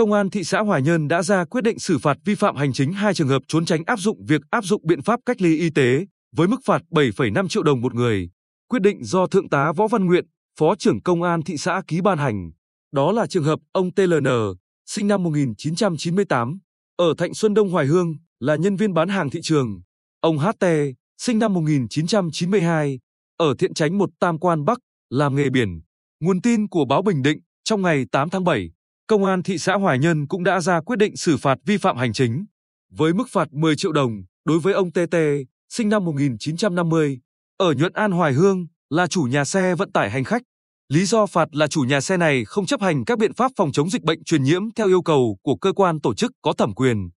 Công an thị xã Hoài Nhơn đã ra quyết định xử phạt vi phạm hành chính hai trường hợp trốn tránh áp dụng việc áp dụng biện pháp cách ly y tế với mức phạt 7,5 triệu đồng một người. Quyết định do Thượng tá Võ Văn Nguyện, Phó trưởng Công an thị xã ký ban hành. Đó là trường hợp ông TLN, sinh năm 1998, ở Thạnh Xuân Đông Hoài Hương, là nhân viên bán hàng thị trường. Ông HT, sinh năm 1992, ở Thiện Chánh một Tam Quan Bắc, làm nghề biển. Nguồn tin của báo Bình Định, trong ngày 8 tháng 7, Công an thị xã Hoài Nhân cũng đã ra quyết định xử phạt vi phạm hành chính với mức phạt 10 triệu đồng đối với ông TT, sinh năm 1950, ở Nhuận An Hoài Hương, là chủ nhà xe vận tải hành khách. Lý do phạt là chủ nhà xe này không chấp hành các biện pháp phòng chống dịch bệnh truyền nhiễm theo yêu cầu của cơ quan tổ chức có thẩm quyền.